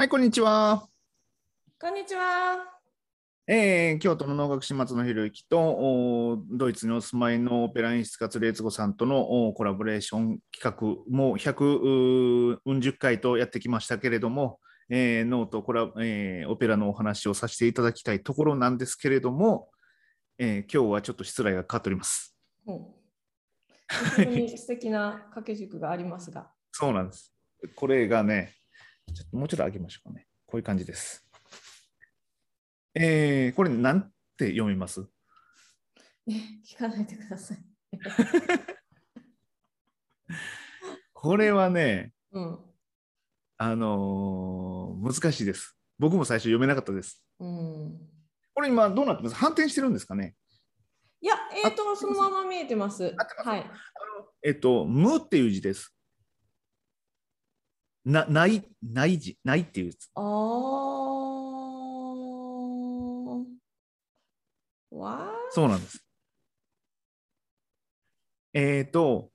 はい、こんにちは。こんにちは。えー京都の能楽師松野博之とおドイツにお住まいのオペラ演出家レイツゴさんとのおコラボレーション企画もう100うん十回とやってきましたけれども、えー、ノートコラ、えーオペラのお話をさせていただきたいところなんですけれども、えー今日はちょっと失礼がかかっております。う ん素敵な掛け軸がありますが。そうなんです。これがね、ちょっともうちょっと上げましょうかね。こういう感じです。えーこれなんて読みます？え聞かないでください。これはね、うん。あのー難しいです。僕も最初読めなかったです。うん。これ今どうなってます？反転してるんですかね？いや、えっ、と、そのまま見えてます。はい。えっと、無っていう字です。な、ない、ない字、ないっていう字。あー。わそうなんです。えっと、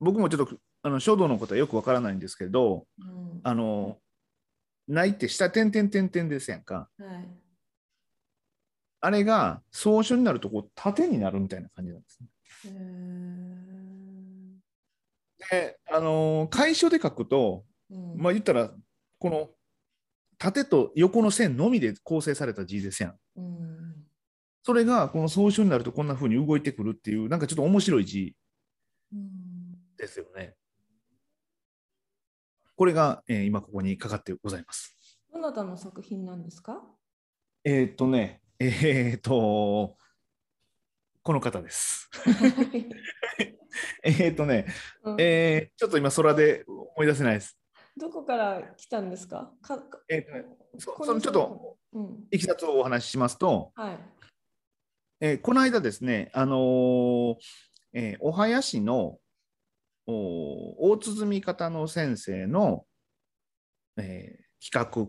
僕もちょっとあの書道のことはよくわからないんですけど、ー。うん。あの、ないって下点々点々ですやんか。はい。あれが草書になるとこう縦になるみたいな感じなんですね。あのー楷書で書くと、ーうんまあ言ったら、この縦と横の線のみで構成された字ですやん。うん。それがこの草書になるとこんな風に動いてくるっていう、なんかちょっと面白い字うんですよね。これが、えー今ここにかかってございます。どなたの作品なんですか？えーっとね、えーっと、この方です。えーっとね、うんえーちょっと今空で思い出せないです。どこから来たんですか？かかえーっとね、そこそのちょっと、うん。いきさつをお話ししますと、はい。えーこの間ですね、あのーえーお囃子のお大鼓方の先生の、えー企画、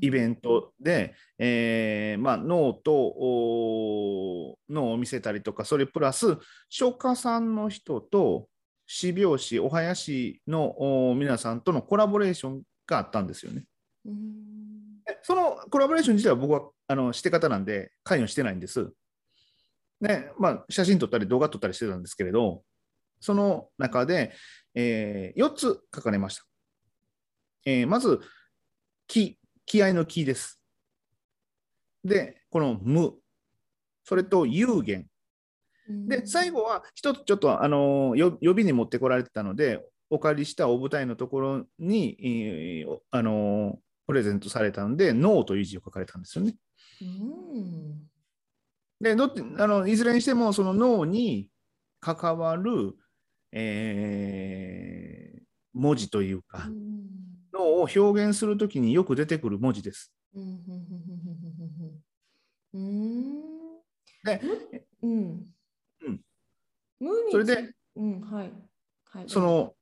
イベントで、えーまあ、ノートおのを見せたりとか、それプラス、書家さんの人と、四拍子、お囃子のお皆さんとのコラボレーションがあったんですよね。そのコラボレーション自体は僕はあのシテ方なんで関与してないんです。ねまあ、写真撮ったり動画撮ったりしてたんですけれど、その中で、え4つ書かれました。えーまず、気、気合の気です。で、この無、それと有限。で、最後は一つちょっと、あの予備に持ってこられてたので、お借りしたお舞台のところに、えーおあのープレゼントされたので、ノーという字を書かれたんですよね。うん。で、どあのいずれにしても、その脳に関わる、えー文字というか、脳を表現するときによく出てくる文字です。で、うん。うん。それで、うん、はい。はい。その、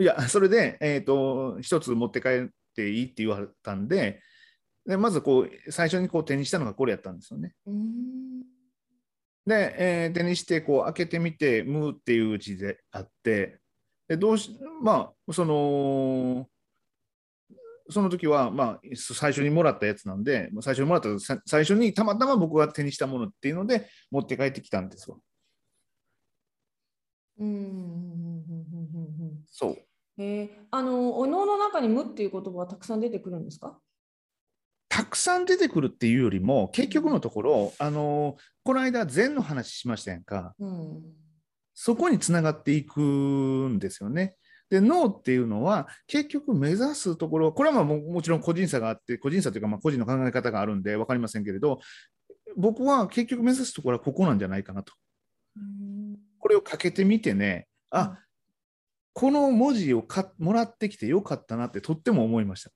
いや、それで、えっ、と、一つ持って帰っていいって言われたんで、でまずこう、最初にこう手にしたのがこれやったんですよね。うん。で、えー手にしてこう開けてみて、ムーっていう字であって、でどうし、まあ、その、その時は、まあ、最初にもらったやつなんで、最初にもらった、さ最初にたまたま僕が手にしたものっていうので、持って帰ってきたんですよ。うん。うん。そう。えー、あの、お能の中に無っていう言葉はたくさん出てくるんですか？たくさん出てくるっていうよりも、結局のところ、あのこの間、禅の話しましたやんか。うん。そこにつながっていくんですよね。で、脳っていうのは、結局目指すところ、これはまあももちろん個人差があって、個人差というかまあ個人の考え方があるんで分かりませんけれど、僕は結局目指すところはここなんじゃないかなと。うん。これをかけてみてね、あ、この文字をかもらってきてよかったなってとっても思いました。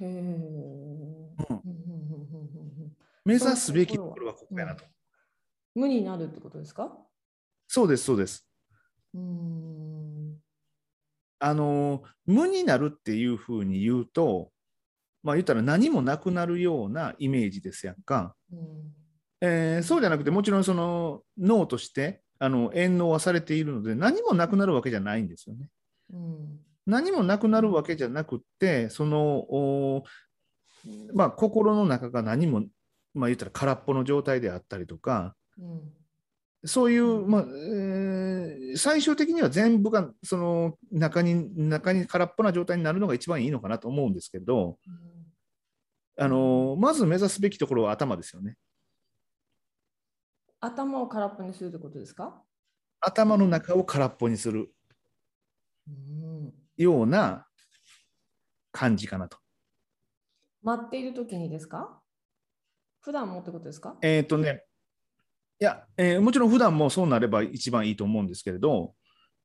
へえ。うん。目指すべきところはここやなと。無になるってことですか？そうです、そうです。うん。あの無になるっていうふうに言うと、まあ言ったら何もなくなるようなイメージですやんか。うん。えーそうじゃなくて、もちろんその脳としてあの遠納はされているので、何もなくなるわけじゃないんですよね。うん。何もなくなるわけじゃなくって、そのおまあ、心の中が何も、まあ、言ったら空っぽの状態であったりとか、うんそういう、まあえー最終的には全部がその中に中に空っぽな状態になるのが一番いいのかなと思うんですけど、あのまず目指すべきところは頭ですよね。頭を空っぽにするってことですか、頭の中を空っぽにする。うん、ような感じかなと。待っている時にですか？普段もってことですか？えっ、とね、いや、えーもちろん普段もそうなれば一番いいと思うんですけれど、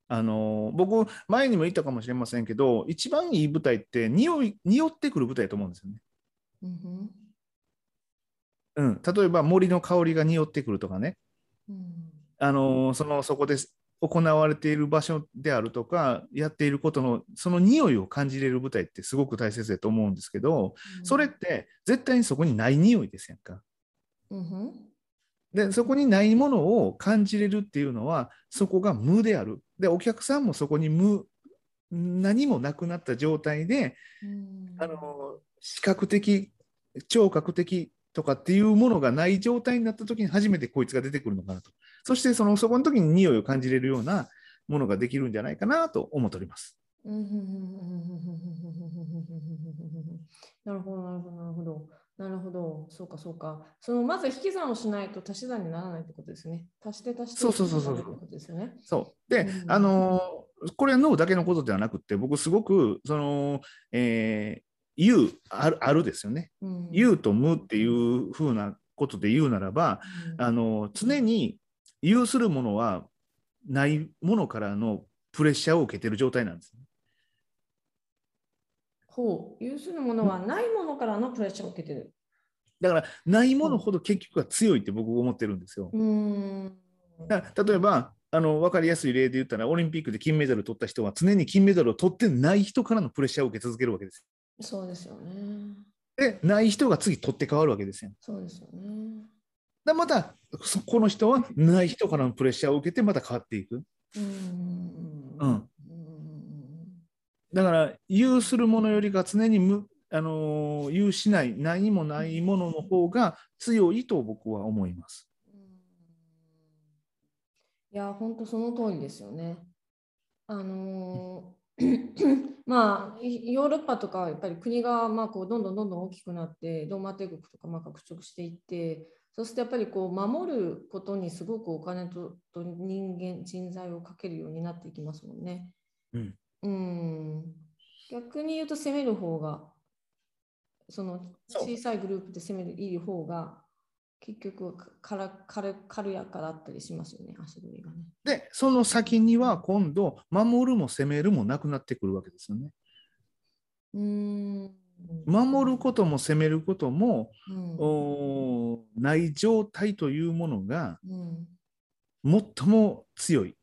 あのー僕、前にも言ったかもしれませんけど、一番いい舞台って匂い、匂ってくる舞台だと思うんですよね。うんうん、例えば森の香りが匂ってくるとかね、うん。あのーそのそこで行われている場所であるとか、やっていることのその匂いを感じれる舞台ってすごく大切だと思うんですけど、それって絶対にそこにない匂いですやんか。うんでそこにないものを感じれるっていうのはそこが無である。でお客さんもそこに無何もなくなった状態でうんあの視覚的聴覚的とかっていうものがない状態になった時に初めてこいつが出てくるのかなと。そしてそのそこの時に匂いを感じれるようなものができるんじゃないかなと思っております。なるほど、なるほど、なるほど。なそうか、そうか。そのまず引き算をしないと足し算にならないってことですね。足して足してそうそうそうそうってことですよね。そうで、うんあのこれは脳だけのことではなくって僕すごくその、えー、有あるあるですよね。うん有と無っていうふうなことで言うならば、あの常に有するものはないものからのプレッシャーを受けてる状態なんです。ほう、有するものはないものからのプレッシャーを受けてる。だからないものほど結局は強いって僕思ってるんですよ。うーん。だから例えばあの分かりやすい例で言ったらオリンピックで金メダルを取った人は常に金メダルを取ってない人からのプレッシャーを受け続けるわけです。そうですよね。でない人が次取って変わるわけですよ。そうですよね。でまたそこの人はない人からのプレッシャーを受けてまた変わっていく。うんだから、有するものよりか常に無、あのー有しない、何もないものの方が強いと僕は思います。いや、本当その通りですよね。あのー まあ、いヨーロッパとかはやっぱり国がまあこうどんどんどんどん大きくなって、ローマ帝国とかまあ拡張していって、そしてやっぱりこう守ることにすごくお金とと人間、人材をかけるようになっていきますもんね。うんうん逆に言うと攻める方が、その小さいグループで攻めるいい方が、結局はから軽軽やかだったりしますよね、足取りがね。で、その先には今度、守るも攻めるもなくなってくるわけですよね。うーん守ることも攻めることも、うんおーない状態というものがうん最も強い。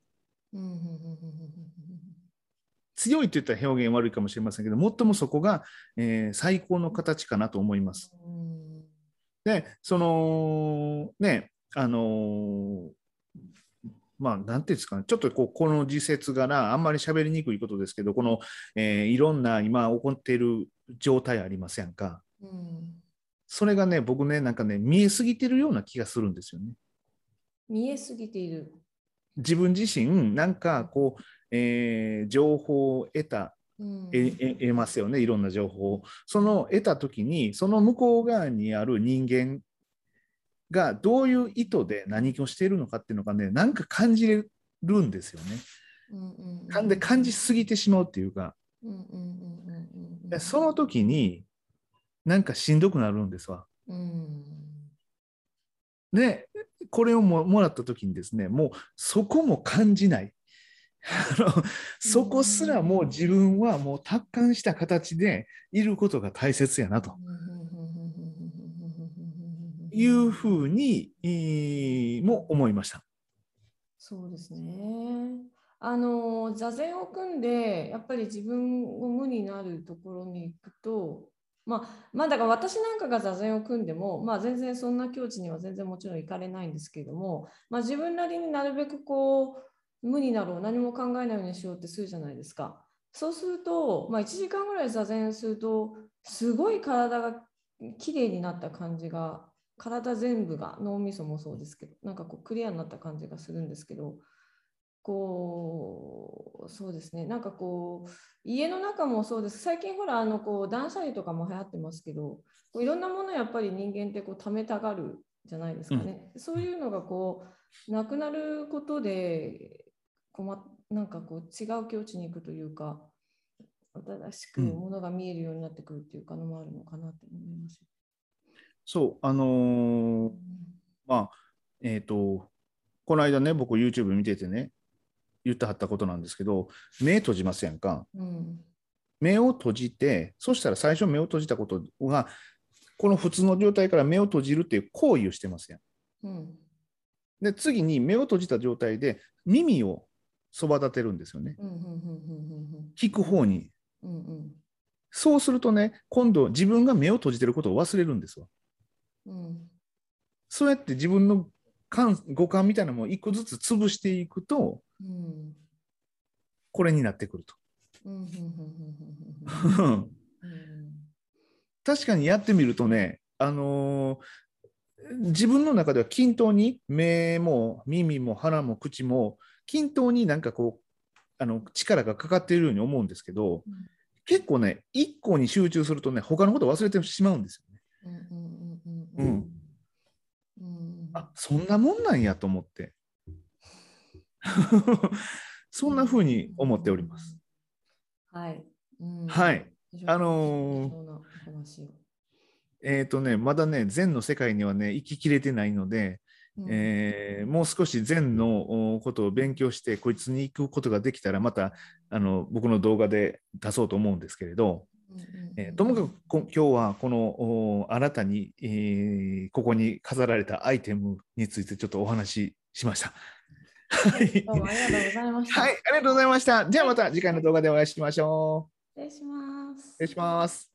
強いといったら表現悪いかもしれませんけど、最もそこが、えー最高の形かなと思います。うんで、その、ね、あのーまあ、なんていうんですかね、ちょっとこうこの時節柄、あんまり喋りにくいことですけど、この、えーいろんな今起こっている状態ありませんか？うんそれがね、僕ね、なんかね、見えすぎてるような気がするんですよね。見えすぎている。自分自身、なんかこう、えー情報を得た、得ますよね、いろんな情報を。その得たときに、その向こう側にある人間がどういう意図で何をしているのかっていうのがね、なんか感じれるんですよね。うんで感じすぎてしまうっていうか、その時に、なんかしんどくなるんですわ。うんで、これをももらった時にですね、もうそこも感じない。あのそこすらもう自分はもう達観した形でいることが大切やなというふうに、えーも思いました。そうですね。あの座禅を組んでやっぱり自分を無になるところに行くと、まあ、まあだから私なんかが座禅を組んでも、まあ、全然そんな境地には全然もちろん行かれないんですけれども、まあ、自分なりになるべくこう無になろう何も考えないようにしようってするじゃないですか。そうすると、まあ、1時間ぐらい座禅するとすごい体が綺麗になった感じが体全部が脳みそもそうですけどなんかこうクリアになった感じがするんですけどこうそうですね。なんかこう家の中もそうです。最近ほらあのこう断捨離とかも流行ってますけどこういろんなものやっぱり人間ってこう貯めたがるじゃないですかね、うん、そういうのがこうなくなることでこまなんかこう違う境地に行くというか新しくものが見えるようになってくるっていうかのもあるのかなと思います。そう、あのー、まあ、えっ、ー、と、この間ね、僕 YouTube 見ててね、言ってはったことなんですけど、目閉じますやんか？うん、目を閉じて、そしたら最初目を閉じたことが、この普通の状態から目を閉じるっていう行為をしてますやん。うん、で、次に目を閉じた状態で耳をそば立てるんですよね。聞く方に。うんうん、そうするとね、今度自分が目を閉じてることを忘れるんですわ。うん、そうやって自分の感五感みたいなのも一個ずつ潰していくと、うん、これになってくると。確かにやってみるとね、あのー、自分の中では均等に目も耳も鼻も口も均等になんかこうあの力がかかっているように思うんですけど、うん、結構ね一個に集中するとね他のこと忘れてしまうんですよね。うん、うん、あそんなもんなんやと思って。そんなふうに思っております。はい。うん、はい。あのー、えっ、ー、とね、まだね、禅の世界にはね、生ききれてないので、うん、えー、もう少し禅のことを勉強して、こいつに行くことができたら、またあの僕の動画で出そうと思うんですけれど、えー、ともかく今日はこの新たに、えー、ここに飾られたアイテムについてちょっとお話ししました。はい、どうもありがとうございました。はい、ありがとうございました。じゃあまた次回の動画でお会いしましょう。失礼します。失礼します。